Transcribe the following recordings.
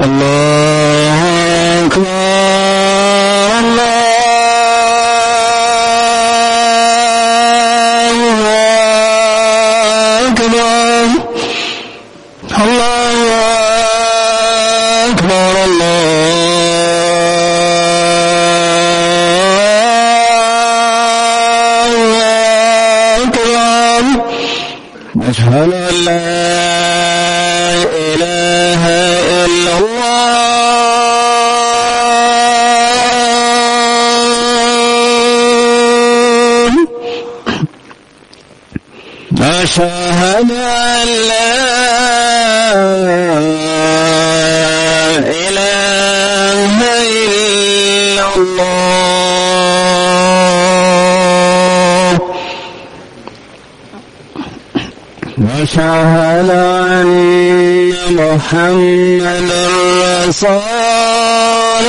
الله واشهد أن محمدا رسول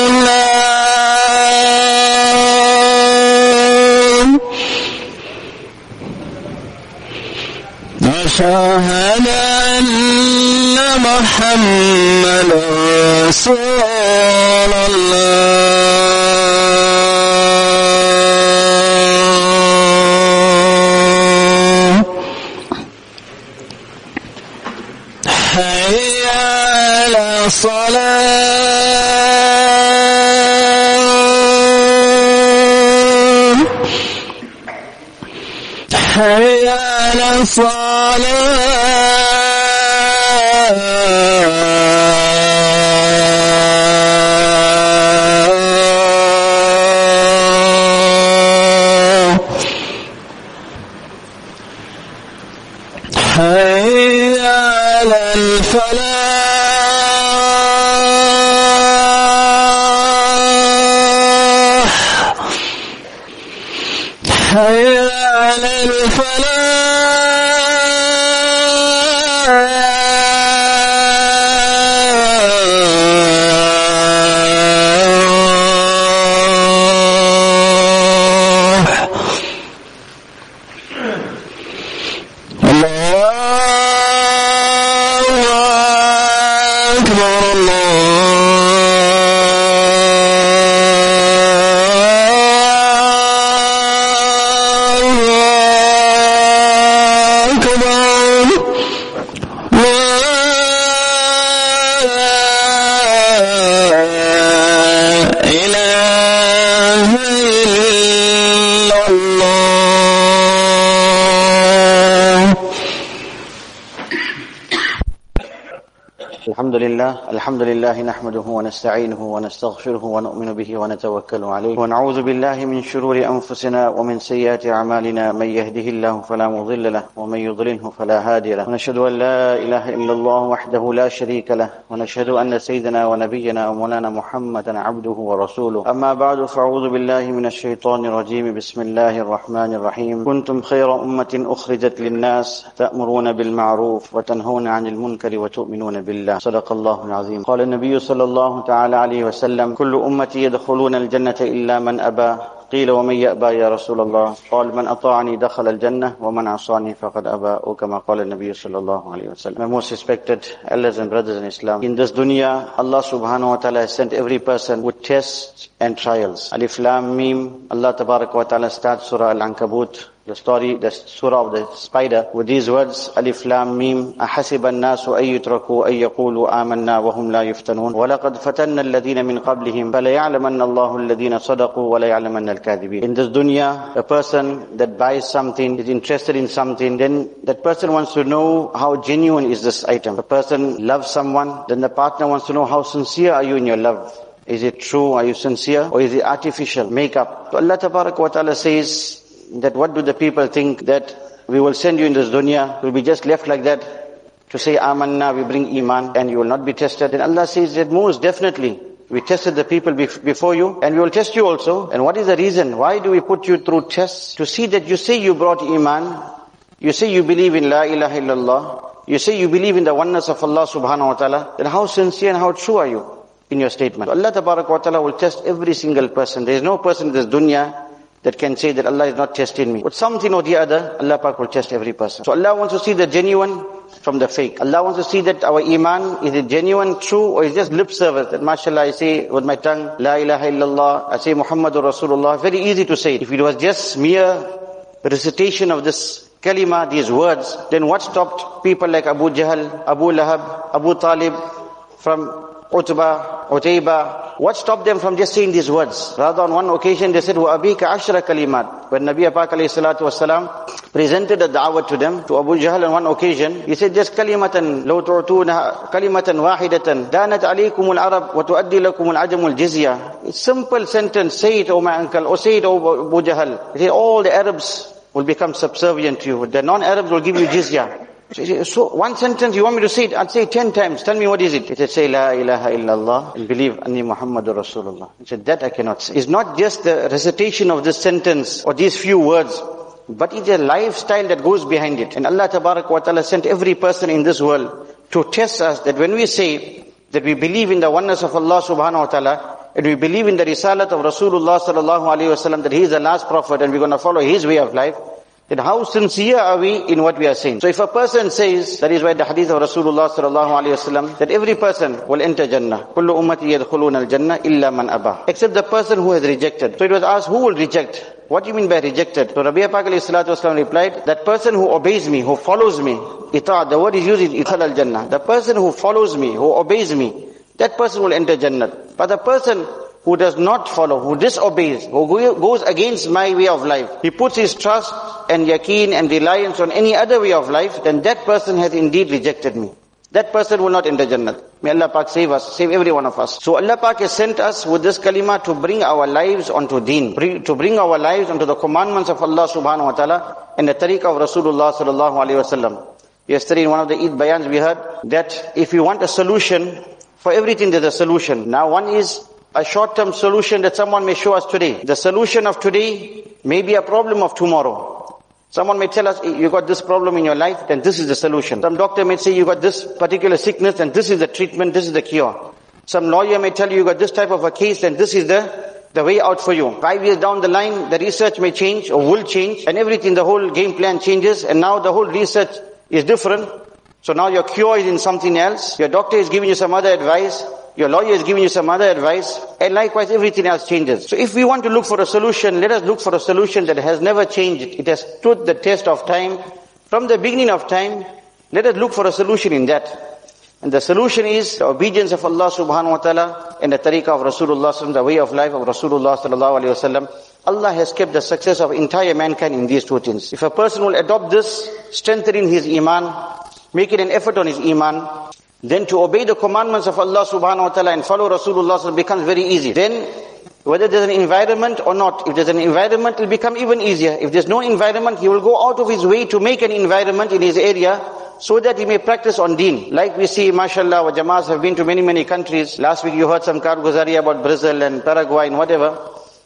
الله. واشهد أن محمدا رسول الله. الصلاة حي على الصلاة حي Hey. الحمد لله الحمد لله نحمده ونستعينه ونستغفره ونؤمن به ونتوكل عليه. ونعوذ بالله من شرور أنفسنا ومن سيئات أعمالنا. من يهده الله فلا مضل له ومن يضلله فلا هادي له. ونشهد أن لا إله إلا الله وحده لا شريك له. ونشهد أن سيدنا ونبينا ومولانا محمدا عبده ورسوله. أما بعد فأعوذ بالله من الشيطان الرجيم. بسم الله الرحمن الرحيم. كنتم خير أمة أخرجت للناس تأمرون بالمعروف وتنهون عن المنكر وتؤمنون بالله. صدق الله العظيم قال النبي صلى الله تعالى عليه وسلم كل أمتي يدخلون الجنة إلا من أبى قيل ومن يأبى يا رسول الله قال من أطاعني دخل الجنة ومن عصاني فقد أبى أو كما قال النبي صلى الله عليه وسلم My most respected elders and brothers in Islam In this dunya Allah subhanahu wa ta'ala has sent every person with tests and trials Alif Lam Mim Allah tabarak wa ta'ala starts Surah Al-Ankabut the story, the surah of the spider, with these words, Alif Lam Mim, أحسب الناس أن يتركوا أن يقولوا آمنا وهم لا يفتنون ولقد فتنا الذين من قبلهم فليعلمن الله الذين صدقوا وليعلمن الكاذبين. In this dunya, a person that buys something, is interested in something, then that person wants to know how genuine is this item. A person loves someone, then the partner wants to know how sincere are you in your love. Is it true? Are you sincere? Or is it artificial? Makeup. So Allah Tabarak wa Ta'ala says, that what do the people think that we will send you in this dunya, you'll be just left like that to say amanna, we bring iman and you will not be tested. And Allah says that most definitely we tested the people bef- before you and we will test you also. And what is the reason? Why do we put you through tests? To see that you say you brought iman, you say you believe in la ilaha illallah, you say you believe in the oneness of Allah subhanahu wa ta'ala, then how sincere and how true are you in your statement? Allah ta'ala will test every single person. There is no person in this dunya that can say that Allah is not testing me. But something or the other, Allah Pak will test every person. So Allah wants to see the genuine from the fake. Allah wants to see that our iman, is it genuine, true, or is just lip service? That mashallah, I say with my tongue, La ilaha illallah, I say Muhammadur Rasulullah. Very easy to say. If it was just mere recitation of this kalima, these words, then what stopped people like Abu Jahl, Abu Lahab, Abu Talib from Utbah, Utayba. What stopped them from just saying these words? Rather on one occasion they said, وَأَبِيكَ عَشْرَ كَلِمَات When Nabi Apak alayhi salatu wasalam presented a da'wah to them, to Abu Jahl on one occasion, he said, just kalimatan لو تعطونها كلمة واحدة دانت عليكم العرب وتؤدي لكم العجم الجزية. It's simple sentence, say it, O my uncle, or say it, O Abu Jahl. He said, all the Arabs will become subservient to you. The non-Arabs will give you jizya. So, one sentence, you want me to say it? I'll say it ten times. Tell me what is it? He said, say La ilaha illallah and believe Anni Muhammadur Rasulullah. He said, that I cannot say. It's not just the recitation of this sentence or these few words, but it's a lifestyle that goes behind it. And Allah Ta'ala sent every person in this world to test us that when we say that we believe in the oneness of Allah subhanahu wa ta'ala, and we believe in the risalat of Rasulullah sallallahu alayhi wasallam that he is the last prophet and we're going to follow his way of life, then how sincere are we in what we are saying? So if a person says, that is why the hadith of Rasulullah sallallahu alayhi wasallam, that every person will enter Jannah. Kullu ummati yadkhuluna al-Jannah illa man aba. Except the person who has rejected. So it was asked, who will reject? What do you mean by rejected? So Nabi Pak alayhi replied, that person who obeys me, who follows me, ita, the word is used is ithal al-Jannah. The person who follows me, who obeys me, that person will enter Jannah. But the person who does not follow, who disobeys, who goes against my way of life, he puts his trust and yaqeen and reliance on any other way of life, then that person has indeed rejected me. That person will not enter Jannah. May Allah Pak save us, save every one of us. So Allah Pak has sent us with this kalima to bring our lives onto deen, to bring our lives onto the commandments of Allah subhanahu wa ta'ala and the tariqah of Rasulullah sallallahu alayhi wa sallam. Yesterday in one of the Eid bayans we heard that if you want a solution, for everything there's a solution. Now one is a short-term solution that someone may show us today. The solution of today may be a problem of tomorrow. Someone may tell us, you got this problem in your life, then this is the solution. Some doctor may say, you got this particular sickness, and this is the treatment, this is the cure. Some lawyer may tell you, you got this type of a case, and this is the, the way out for you. Five years down the line, the research may change, or will change, and everything, the whole game plan changes, and now the whole research is different. So now your cure is in something else. Your doctor is giving you some other advice. Your lawyer is giving you some other advice, and likewise everything else changes. So if we want to look for a solution, let us look for a solution that has never changed. It has stood the test of time. From the beginning of time, let us look for a solution in that. And the solution is the obedience of Allah subhanahu wa ta'ala and the tariqah of Rasulullah the way of life of Rasulullah sallallahu alayhi wasallam. Allah has kept the success of entire mankind in these two things. If a person will adopt this, strengthening his iman, making an effort on his iman, then to obey the commandments of Allah subhanahu wa ta'ala and follow Rasulullah becomes very easy. Then, whether there's an environment or not, if there's an environment, it'll become even easier. If there's no environment, he will go out of his way to make an environment in his area so that he may practice on deen. Like we see, mashallah, our jamaas have been to many, many countries. Last week you heard some karguzari about Brazil and Paraguay and whatever.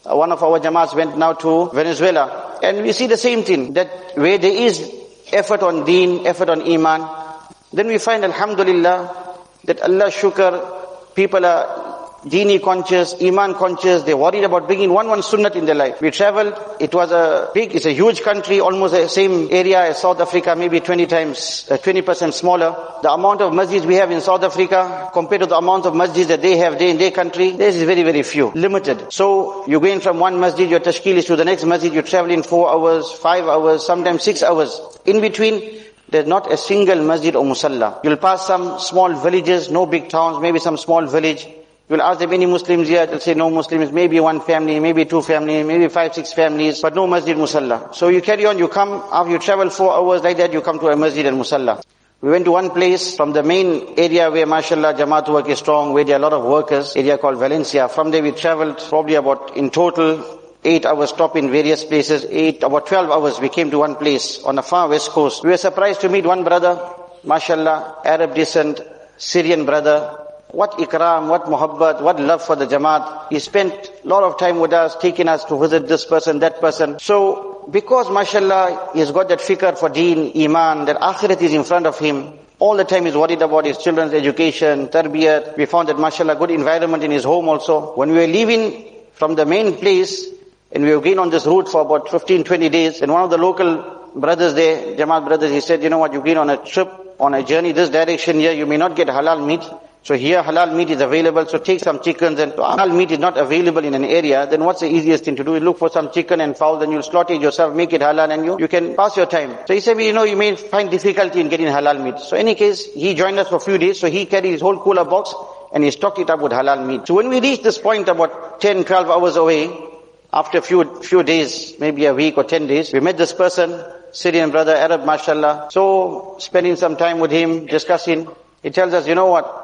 Uh, one of our jamaas went now to Venezuela. And we see the same thing, that where there is effort on deen, effort on iman, then we find, alhamdulillah, that Allah shukr, people are dini conscious, iman conscious, they're worried about bringing one one sunnat in their life. We traveled, it was a big, it's a huge country, almost the same area as South Africa, maybe 20 times, uh, 20% smaller. The amount of masjids we have in South Africa compared to the amount of masjids that they have there in their country, this is very, very few, limited. So you're going from one masjid, your tashkil is to the next masjid, you're traveling four hours, five hours, sometimes six hours. In between, there's not a single masjid or musalla. You'll pass some small villages, no big towns, maybe some small village. You'll ask them any Muslims here, they'll say no Muslims, maybe one family, maybe two families, maybe five, six families, but no masjid musalla. So you carry on, you come, after you travel four hours like that, you come to a masjid and musalla. We went to one place from the main area where mashallah Jamaat work is strong, where there are a lot of workers, area called Valencia. From there we traveled probably about in total eight hours stop in various places, eight, about 12 hours we came to one place on the far west coast. We were surprised to meet one brother, mashallah, Arab descent, Syrian brother. What ikram, what muhabbat, what love for the Jamaat. He spent a lot of time with us, taking us to visit this person, that person. So, because mashallah, he's got that fikr for deen, iman, that akhirat is in front of him, all the time he's worried about his children's education, tarbiyat. We found that mashallah, good environment in his home also. When we were leaving from the main place, and we have been on this route for about 15, 20 days. And one of the local brothers there, Jamaat brothers, he said, you know what, you've been on a trip on a journey this direction here, you may not get halal meat. So here halal meat is available, so take some chickens and halal meat is not available in an area, then what's the easiest thing to do? Look for some chicken and fowl, then you'll slaughter it yourself, make it halal and you, you can pass your time. So he said, you know, you may find difficulty in getting halal meat. So in any case, he joined us for a few days, so he carried his whole cooler box and he stocked it up with halal meat. So when we reached this point about 10, 12 hours away, after a few, few days, maybe a week or 10 days, we met this person, Syrian brother, Arab, mashallah. So spending some time with him, discussing, he tells us, you know what,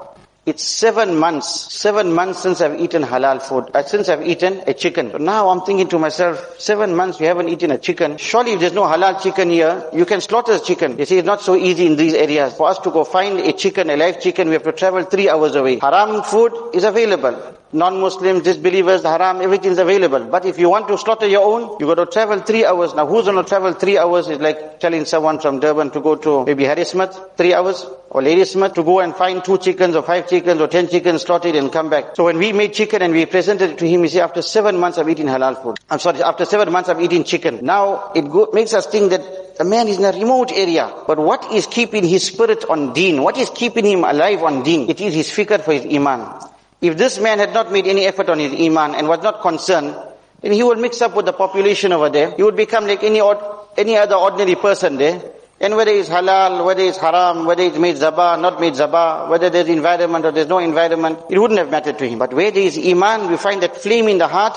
it's seven months, seven months since I've eaten halal food, uh, since I've eaten a chicken. But now I'm thinking to myself, seven months we haven't eaten a chicken. Surely if there's no halal chicken here, you can slaughter a chicken. You see, it's not so easy in these areas. For us to go find a chicken, a live chicken, we have to travel three hours away. Haram food is available non-Muslims, disbelievers, haram, everything is available. But if you want to slaughter your own, you got to travel three hours. Now who's going to travel three hours is like telling someone from Durban to go to maybe Harrismith, three hours, or Ladysmith to go and find two chickens or five chickens or ten chickens, slaughtered and come back. So when we made chicken and we presented it to him, he said, after seven months of eating halal food. I'm sorry, after seven months of eating chicken. Now it go, makes us think that the man is in a remote area. But what is keeping his spirit on deen? What is keeping him alive on deen? It is his fikr for his iman. If this man had not made any effort on his iman and was not concerned, then he would mix up with the population over there. He would become like any any other ordinary person there. And whether it's halal, whether it's haram, whether it's made zabah, not made zabah, whether there's environment or there's no environment, it wouldn't have mattered to him. But where there is iman, we find that flame in the heart,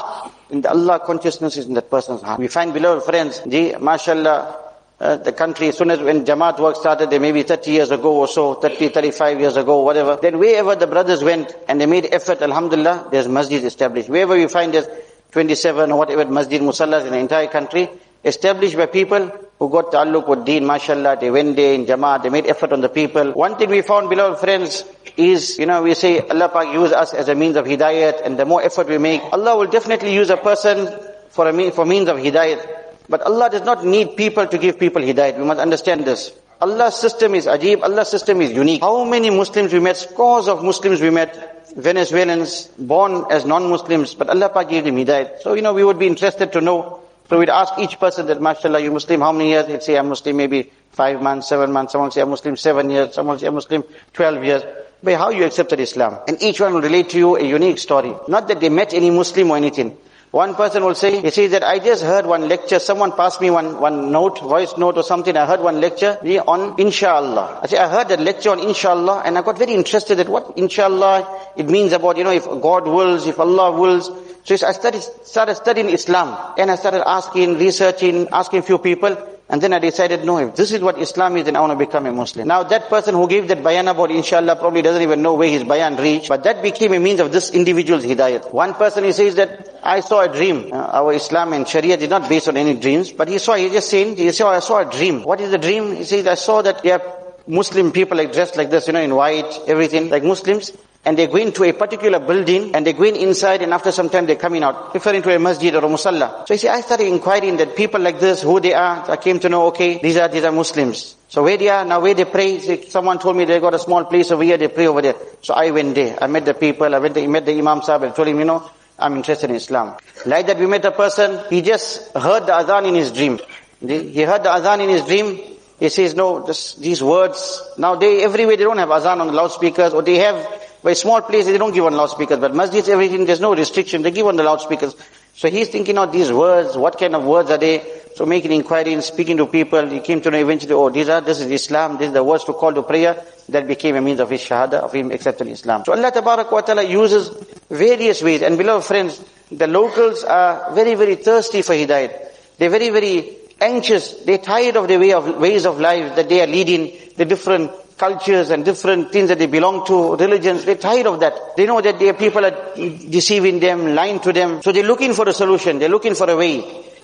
and the Allah consciousness is in that person's heart. We find beloved friends, the mashallah, uh, the country, as soon as when Jamaat work started, there maybe 30 years ago or so, 30, 35 years ago, whatever. Then wherever the brothers went and they made effort, alhamdulillah, there's masjid established. Wherever you find there's 27 or whatever masjid musallas in the entire country, established by people who got ta'alluq with deen, mashallah, they went there in Jamaat, they made effort on the people. One thing we found, beloved friends, is, you know, we say, Allah Pak use us as a means of hidayat, and the more effort we make, Allah will definitely use a person for a mean, for means of hidayat. But Allah does not need people to give people hidayat. We must understand this. Allah's system is ajib, Allah's system is unique. How many Muslims we met, scores of Muslims we met, Venezuelans, born as non-Muslims, but Allah Pak gave them hidayat. So, you know, we would be interested to know. So we'd ask each person that, mashallah, you Muslim, how many years? He'd say, I'm Muslim maybe five months, seven months. Someone say, I'm Muslim seven years. Someone say, I'm Muslim twelve years. But how you accepted Islam? And each one will relate to you a unique story. Not that they met any Muslim or anything. One person will say, he says that I just heard one lecture, someone passed me one, one note, voice note or something, I heard one lecture on inshallah. I say, I heard that lecture on inshallah and I got very interested at what inshallah it means about, you know, if God wills, if Allah wills. So I started, started studying Islam and I started asking, researching, asking few people. And then I decided, no, if this is what Islam is, then I want to become a Muslim. Now that person who gave that bayan about inshallah probably doesn't even know where his bayan reached, but that became a means of this individual's hidayat. One person, he says that, I saw a dream. Uh, our Islam and Sharia did not based on any dreams, but he saw, he just saying, he saw, I saw a dream. What is the dream? He says, I saw that there are Muslim people like dressed like this, you know, in white, everything, like Muslims and they go into a particular building and they go in inside and after some time they're coming out, referring to a masjid or a musalla. So you see, I started inquiring that people like this, who they are, I came to know, okay, these are, these are Muslims. So where they are, now where they pray, someone told me they got a small place over here, they pray over there. So I went there, I met the people, I went there, met the Imam Sahib and told him, you know, I'm interested in Islam. Like that we met a person, he just heard the adhan in his dream. He heard the adhan in his dream, he says, no, this, these words, now they, everywhere they don't have azan on the loudspeakers, or they have by small places, they don't give on loudspeakers, but masjids, everything, there's no restriction. They give on the loudspeakers. So he's thinking of these words, what kind of words are they? So making inquiry and speaking to people, he came to know eventually, oh, these are, this is Islam, this is the words to call to prayer. That became a means of his shahada, of him accepting Islam. So Allah wa ta'ala uses various ways. And beloved friends, the locals are very, very thirsty for hidayat. They're very, very anxious. They're tired of the way of, ways of life that they are leading, the different cultures and different things that they belong to, religions, they're tired of that. They know that their people are deceiving them, lying to them. So they're looking for a solution, they're looking for a way.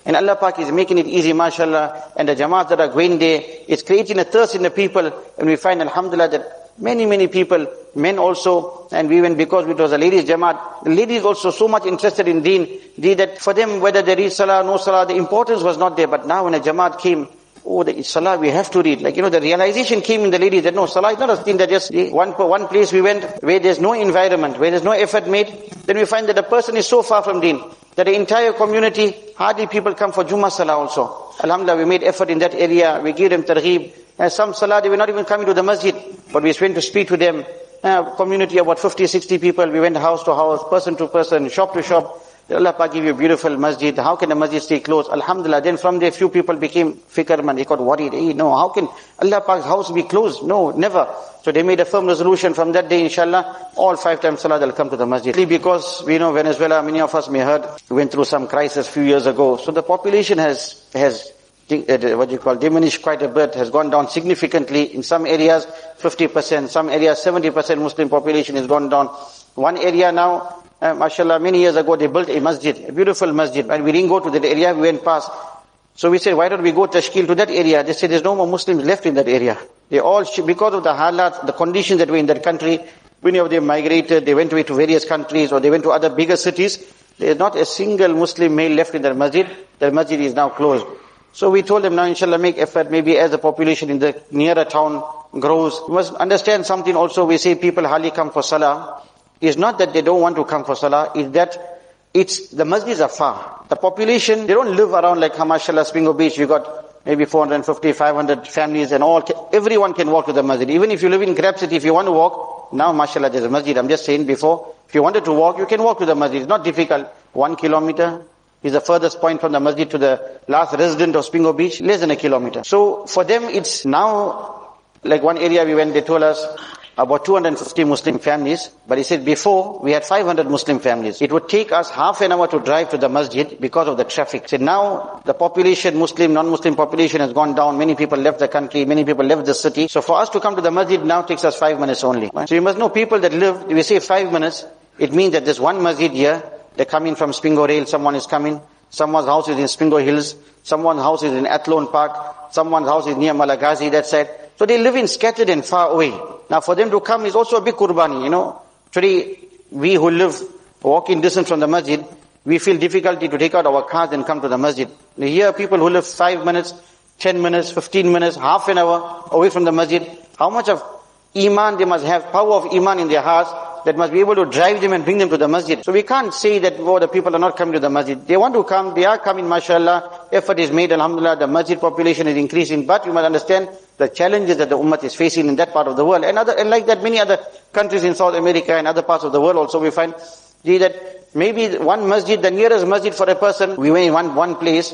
And Allah Pak is making it easy, mashallah, and the jamaat that are going there, it's creating a thirst in the people, and we find, alhamdulillah, that many, many people, men also, and even because it was a ladies jamaat, the ladies also so much interested in deen, that for them, whether there is salah, no salah, the importance was not there, but now when a jamaat came, oh, the salah we have to read. Like, you know, the realization came in the lady that no, salah is not a thing that just, one, one place we went where there's no environment, where there's no effort made, then we find that the person is so far from deen, that the entire community, hardly people come for Jummah salah also. Alhamdulillah, we made effort in that area, we give them targheeb, And some salah, they were not even coming to the masjid, but we went to speak to them. Uh, community about 50, 60 people, we went house to house, person to person, shop to shop. Allah Pak give you a beautiful masjid. How can the masjid stay closed? Alhamdulillah. Then from there, few people became fikrman. They got worried. Hey, no, how can Allah Pak's house be closed? No, never. So they made a firm resolution from that day, inshallah, all five times salah, they'll come to the masjid. Because we know Venezuela, many of us may heard, went through some crisis few years ago. So the population has, has uh, what you call diminished quite a bit, has gone down significantly. In some areas, 50%, some areas, 70% Muslim population has gone down. One area now, uh, mashallah, many years ago they built a masjid, a beautiful masjid, and we didn't go to that area, we went past. So we said, why don't we go Tashkil to that area? They said, there's no more Muslims left in that area. They all, because of the halat, the conditions that were in that country, many of them migrated, they went away to various countries, or they went to other bigger cities. There is not a single Muslim male left in that masjid. That masjid is now closed. So we told them now, inshallah, make effort, maybe as the population in the nearer town grows. You must understand something also, we say people hardly come for salah. It's not that they don't want to come for salah, it's that it's, the masjids are far. The population, they don't live around like Hamashallah, Spingo Beach, you got maybe 450, 500 families and all, everyone can walk to the masjid. Even if you live in Grab City, if you want to walk, now mashallah there's a masjid, I'm just saying before, if you wanted to walk, you can walk to the masjid. It's not difficult. One kilometer is the furthest point from the masjid to the last resident of Spingo Beach, less than a kilometer. So for them it's now, like one area we went, they told us, about 250 Muslim families, but he said before we had 500 Muslim families. It would take us half an hour to drive to the masjid because of the traffic. He said now the population, Muslim, non-Muslim population has gone down. Many people left the country, many people left the city. So for us to come to the masjid now takes us five minutes only. So you must know people that live, we say five minutes, it means that there's one masjid here, they're coming from Spingo Rail, someone is coming, someone's house is in Spingo Hills, someone's house is in Athlone Park, someone's house is near Malagazi, that side. So they live in scattered and far away. Now for them to come is also a big qurbani, you know. Today, we who live walking distance from the masjid, we feel difficulty to take out our cars and come to the masjid. Here people who live five minutes, ten minutes, fifteen minutes, half an hour away from the masjid, how much of iman they must have, power of iman in their hearts, that must be able to drive them and bring them to the masjid. So we can't say that, oh, the people are not coming to the masjid. They want to come, they are coming, mashallah. Effort is made, alhamdulillah, the masjid population is increasing. But you must understand the challenges that the ummah is facing in that part of the world. And other, and like that, many other countries in South America and other parts of the world also we find, that maybe one masjid, the nearest masjid for a person, we went in one, one place,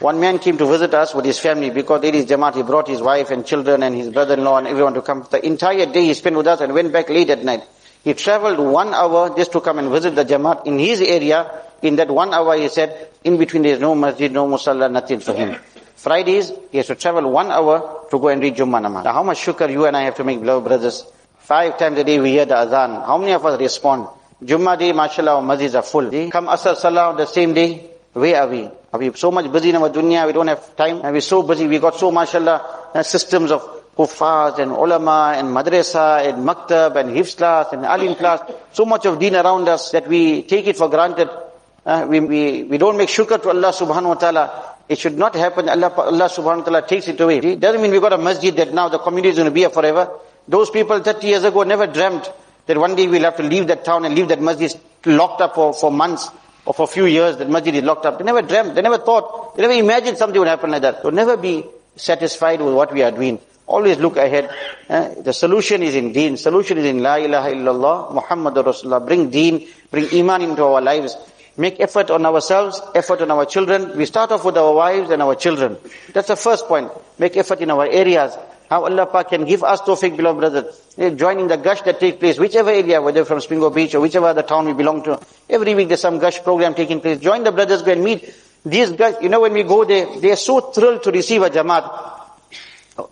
one man came to visit us with his family because there is Jamaat. He brought his wife and children and his brother-in-law and everyone to come. The entire day he spent with us and went back late at night. He traveled one hour just to come and visit the Jamaat in his area. In that one hour, he said, in between there is no masjid, no musalla, nothing for him. Fridays, he has to travel one hour to go and read Jummah namaz. Now how much shukr you and I have to make, beloved brothers? Five times a day we hear the azan. How many of us respond? Jummah day, mashallah, our masjids are full. Come Asr Salah the same day, where are we? Are we so much busy in our dunya, we don't have time? Are we are so busy, we got so, mashallah, uh, systems of huffaz and ulama and madrasa and maktab and hifz class and alim class, so much of deen around us that we take it for granted. Uh, we, we, we don't make shukr to Allah subhanahu wa ta'ala. It should not happen. Allah, Allah subhanahu wa ta'ala takes it away. It doesn't mean we got a masjid that now the community is going to be here forever. Those people 30 years ago never dreamt that one day we'll have to leave that town and leave that masjid locked up for, for months or for a few years. That masjid is locked up. They never dreamt. They never thought. They never imagined something would happen like that. So never be satisfied with what we are doing. Always look ahead. Uh, the solution is in deen. Solution is in La ilaha illallah, Muhammad Rasulullah. Bring deen, bring iman into our lives. Make effort on ourselves, effort on our children. We start off with our wives and our children. That's the first point. Make effort in our areas. How Allah Pak can give us tawfiq, beloved brothers. Joining the gasht that takes place, whichever area, whether from Spingo Beach or whichever other town we belong to. Every week there's some gasht program taking place. Join the brothers, go and meet these guys. You know when we go there, they are so thrilled to receive a Jamaat.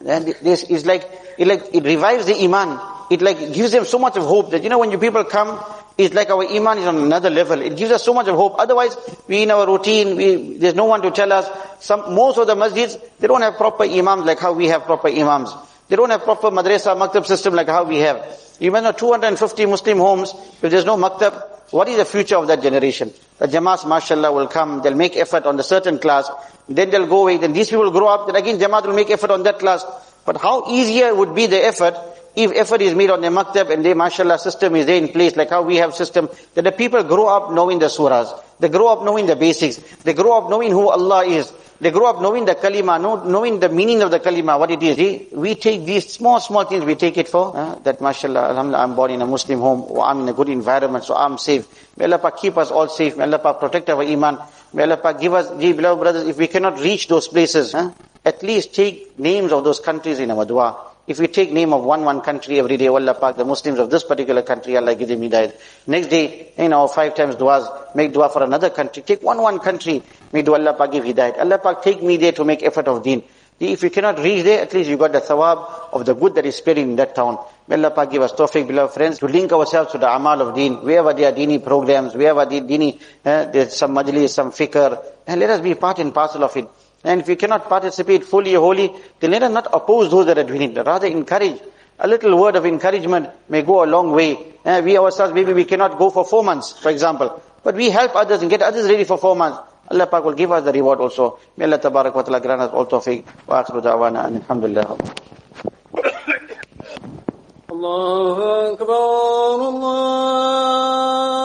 And this is like, it like, it revives the iman. It like gives them so much of hope that, you know, when you people come, it's like our iman is on another level. It gives us so much of hope. Otherwise, we in our routine, we, there's no one to tell us. Some, most of the masjids, they don't have proper imams like how we have proper imams. They don't have proper madrasa, maktab system like how we have. Even though 250 Muslim homes, if there's no maktab, what is the future of that generation? The Jamaat, mashallah, will come, they'll make effort on the certain class, then they'll go away, then these people will grow up, then again Jamaat will make effort on that class. But how easier would be the effort if effort is made on the maktab and the mashallah system is there in place, like how we have system, that the people grow up knowing the surahs. They grow up knowing the basics. They grow up knowing who Allah is. They grow up knowing the kalima, knowing the meaning of the kalima, what it is. We take these small, small things, we take it for, uh, that mashallah, alhamdulillah, I'm born in a Muslim home, I'm in a good environment, so I'm safe. May Allah keep us all safe. May Allah protect our iman. May Allah give us, dear beloved brothers, if we cannot reach those places, huh, at least take names of those countries in our dua. If we take name of one one country every day, Allah Pak, the Muslims of this particular country, Allah give them hidayat. Next day, you know, five times duas, make dua for another country. Take one one country, may do Allah Pak give hidayat. Allah Pak take me there to make effort of deen. If you cannot reach there, at least you got the thawab of the good that is spreading in that town. May Allah Pak give us tawfiq, beloved friends, to link ourselves to the amal of deen. Wherever there are dini programs, wherever there dini, uh, there's some majlis, some fikr, and let us be part and parcel of it. And if we cannot participate fully or wholly, then let us not oppose those that are doing it. Rather encourage. A little word of encouragement may go a long way. Uh, we ourselves, maybe we cannot go for four months, for example. But we help others and get others ready for four months. Allah Pak will give us the reward also. May Allah Tabarak wa Ta'ala grant us all tawfiq. Wa akhiru da'wana and alhamdulillah. الله أكبر الله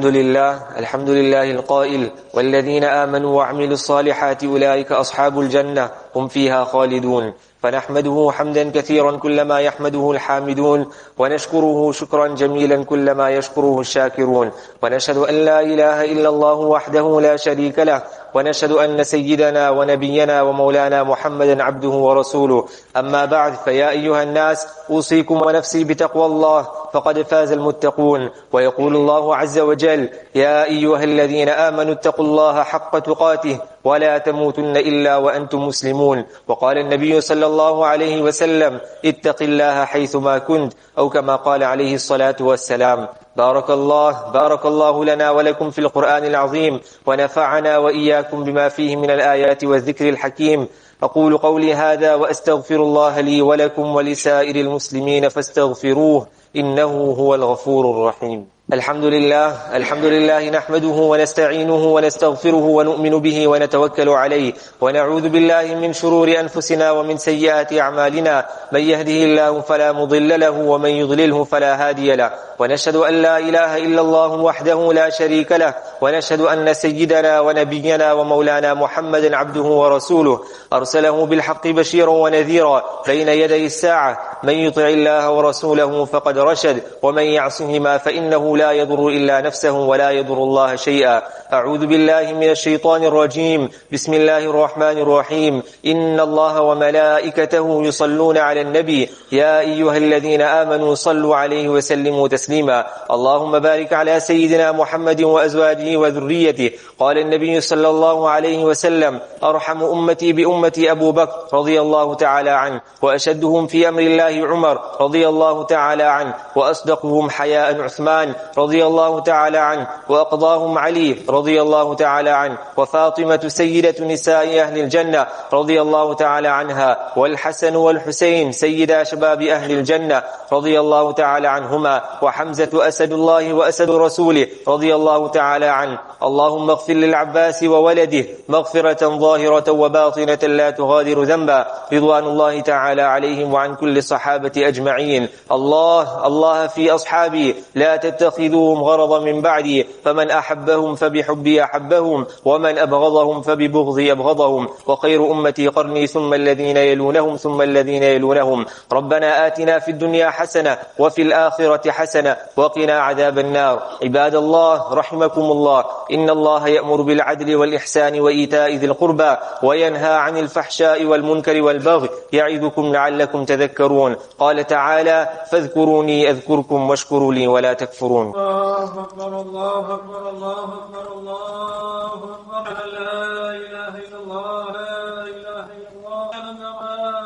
الحمد لله الحمد لله القائل والذين آمنوا وعملوا الصالحات أولئك أصحاب الجنة هم فيها خالدون. فنحمده حمدا كثيرا كلما يحمده الحامدون ونشكره شكرا جميلا كلما يشكره الشاكرون. ونشهد أن لا إله إلا الله وحده لا شريك له ونشهد أن سيدنا ونبينا ومولانا محمدا عبده ورسوله. أما بعد فيا أيها الناس أوصيكم ونفسي بتقوى الله فقد فاز المتقون. ويقول الله عز وجل يا أيها الذين آمنوا اتقوا الله حق تقاته ولا تموتن إلا وأنتم مسلمون. وقال النبي صلى الله عليه وسلم اتق الله حيثما كنت أو كما قال عليه الصلاة والسلام. بارك الله بارك الله لنا ولكم في القرآن العظيم ونفعنا وإياكم بما فيه من الآيات والذكر الحكيم. أقول قولي هذا وأستغفر الله لي ولكم ولسائر المسلمين فاستغفروه إنه هو الغفور الرحيم. الحمد لله الحمد لله نحمده ونستعينه ونستغفره ونؤمن به ونتوكل عليه ونعوذ بالله من شرور أنفسنا ومن سيئات أعمالنا. من يهده الله فلا مضل له ومن يضلله فلا هادي له. ونشهد أن لا إله إلا الله وحده لا شريك له. ونشهد أن سيدنا ونبينا ومولانا محمدا عبده ورسوله. أرسله بالحق بشيرا ونذيرا بين يدي الساعة. من يطع الله ورسوله فقد رشد. ومن يعصهما فإنه لا يضر إلا نفسه ولا يضر الله شيئا. أعوذ بالله من الشيطان الرجيم. بسم الله الرحمن الرحيم. إن الله وملائكته يصلون على النبي. يا أيها الذين آمنوا صلوا عليه وسلموا تسليما. اللهم بارك على سيدنا محمد وأزواجه وذريته. قال النبي صلى الله عليه وسلم أرحم أمتي بأمتي أبو بكر رضي الله تعالى عنه وأشدهم في أمر الله عمر رضي الله تعالى عنه وأصدقهم حياء عثمان رضي الله تعالى عنه وأقضاهم علي رضي الله تعالى عنه وفاطمة سيدة نساء أهل الجنة رضي الله تعالى عنها والحسن والحسين سيدا شباب أهل الجنة رضي الله تعالى عنهما وحمزة أسد الله وأسد رسوله رضي الله تعالى عنه اللهم اغفر للعباس وولده مغفرة ظاهرة وباطنة لا تغادر ذنبا رضوان الله تعالى عليهم وعن كل الصحابة أجمعين الله الله في أصحابي لا تتخذوهم غرضا من بعدي فمن أحبهم فبحبي أحبهم ومن أبغضهم فببغضي أبغضهم. وخير أمتي قرني ثم الذين يلونهم ثم الذين يلونهم. ربنا آتنا في الدنيا حسنة وفي الآخرة حسنة وقنا عذاب النار. عباد الله رحمكم الله. إن الله يأمر بالعدل والإحسان وإيتاء ذي القربى وينهى عن الفحشاء والمنكر والبغي يعظكم لعلكم تذكرون. قال تعالى فاذكروني أذكركم واشكروا لي ولا تكفرون. الله أكبر الله أكبر الله أكبر الله أكبر. لا إله إلا الله لا إله إلا الله.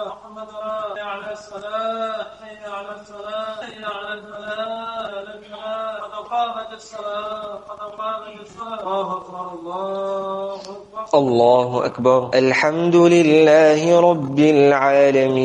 محمد رسول على الصلاة حي على الصلاة حي على الفلاح. الفلاح قد قامت الصلاة قد قامت الصلاة. الله أكبر الله أكبر. الله أكبر. الحمد لله رب العالمين.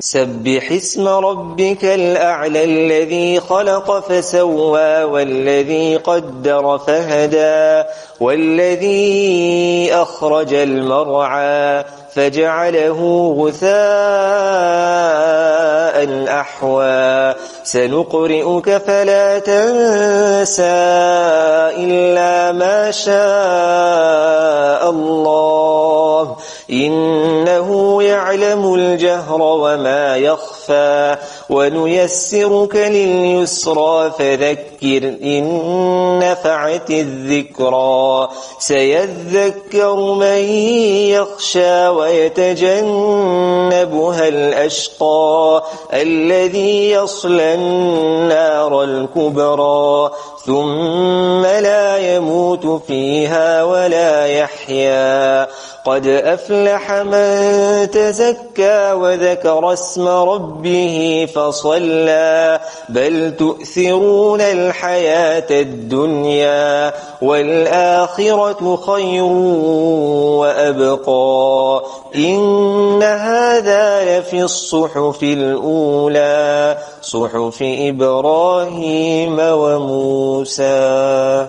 سبح اسم ربك الأعلى الذي خلق فسوى والذي قدر فهدى والذي أخرج المرعى فجعله غثاء أحوى سنقرئك فلا تنسى إلا ما شاء الله. إنه يعلم الجهر وما يخفى. ونيسرك لليسرى فذكر إن نفعت الذكرى. سيذكر من يخشى ويتجنبها الأشقى الذي يصلى النار الكبرى. ثم لا يموت فيها ولا يحيا. قد أفلح من تزكى وذكر اسم ربه فصلى. بل تؤثرون الحياة الدنيا والآخرة خير وأبقى. إن هذا لفي الصحف الأولى. صحف إبراهيم وموسى.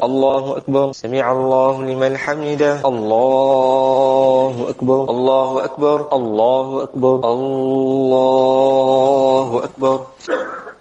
الله أكبر. سمع الله لمن حمده. الله أكبر. الله أكبر. الله أكبر. الله أكبر.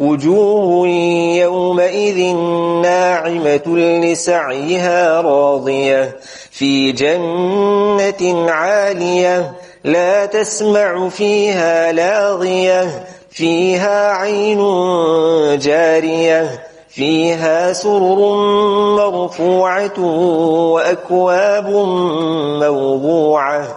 وجوه يومئذ ناعمة لسعيها راضية في جنة عالية لا تسمع فيها لاغية فيها عين جارية فيها سرر مرفوعة وأكواب موضوعة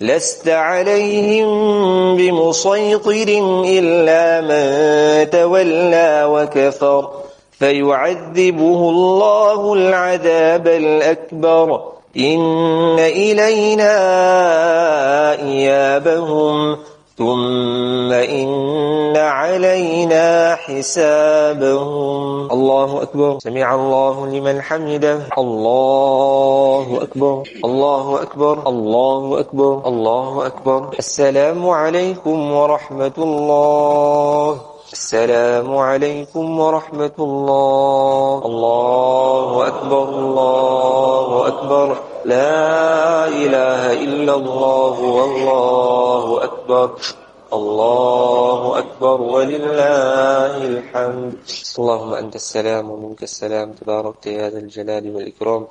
لست عليهم بمسيطر إلا من تولى وكفر. فيعذبه الله العذاب الأكبر. إن إلينا إيابهم. ثم إن علينا حسابهم. الله أكبر. سمع الله لمن حمده. الله أكبر. الله أكبر. الله أكبر. الله أكبر. السلام عليكم ورحمة الله. السلام عليكم ورحمة الله. الله ولله الحمد. اللهم أنت السلام ومنك السلام تباركت يا ذا الجلال والإكرام.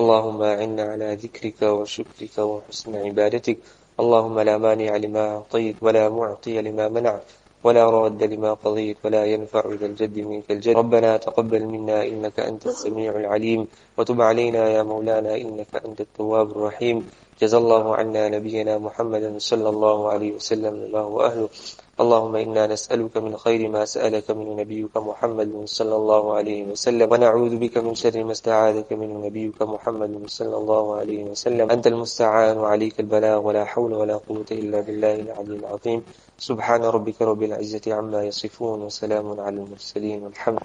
اللهم أعنا على ذكرك وشكرك وحسن عبادتك. اللهم لا مانع لما أعطيت ولا معطي لما منعت ولا راد لما قضيت ولا ينفع ذا الجد منك الجد. ربنا تقبل منا إنك أنت السميع العليم وتب علينا يا مولانا إنك أنت التواب الرحيم. جزا الله عنا نبينا محمدا صلى الله عليه وسلم ما هو أهله. اللهم إنا نسألك من خير ما سألك من نبيك محمد صلى الله عليه وسلم ونعوذ بك من شر ما استعاذك من نبيك محمد صلى الله عليه وسلم. أنت المستعان وعليك البلاغ ولا حول ولا قوة إلا بالله العلي العظيم. سبحان ربك رب العزة عما يصفون وسلام على المرسلين والحمد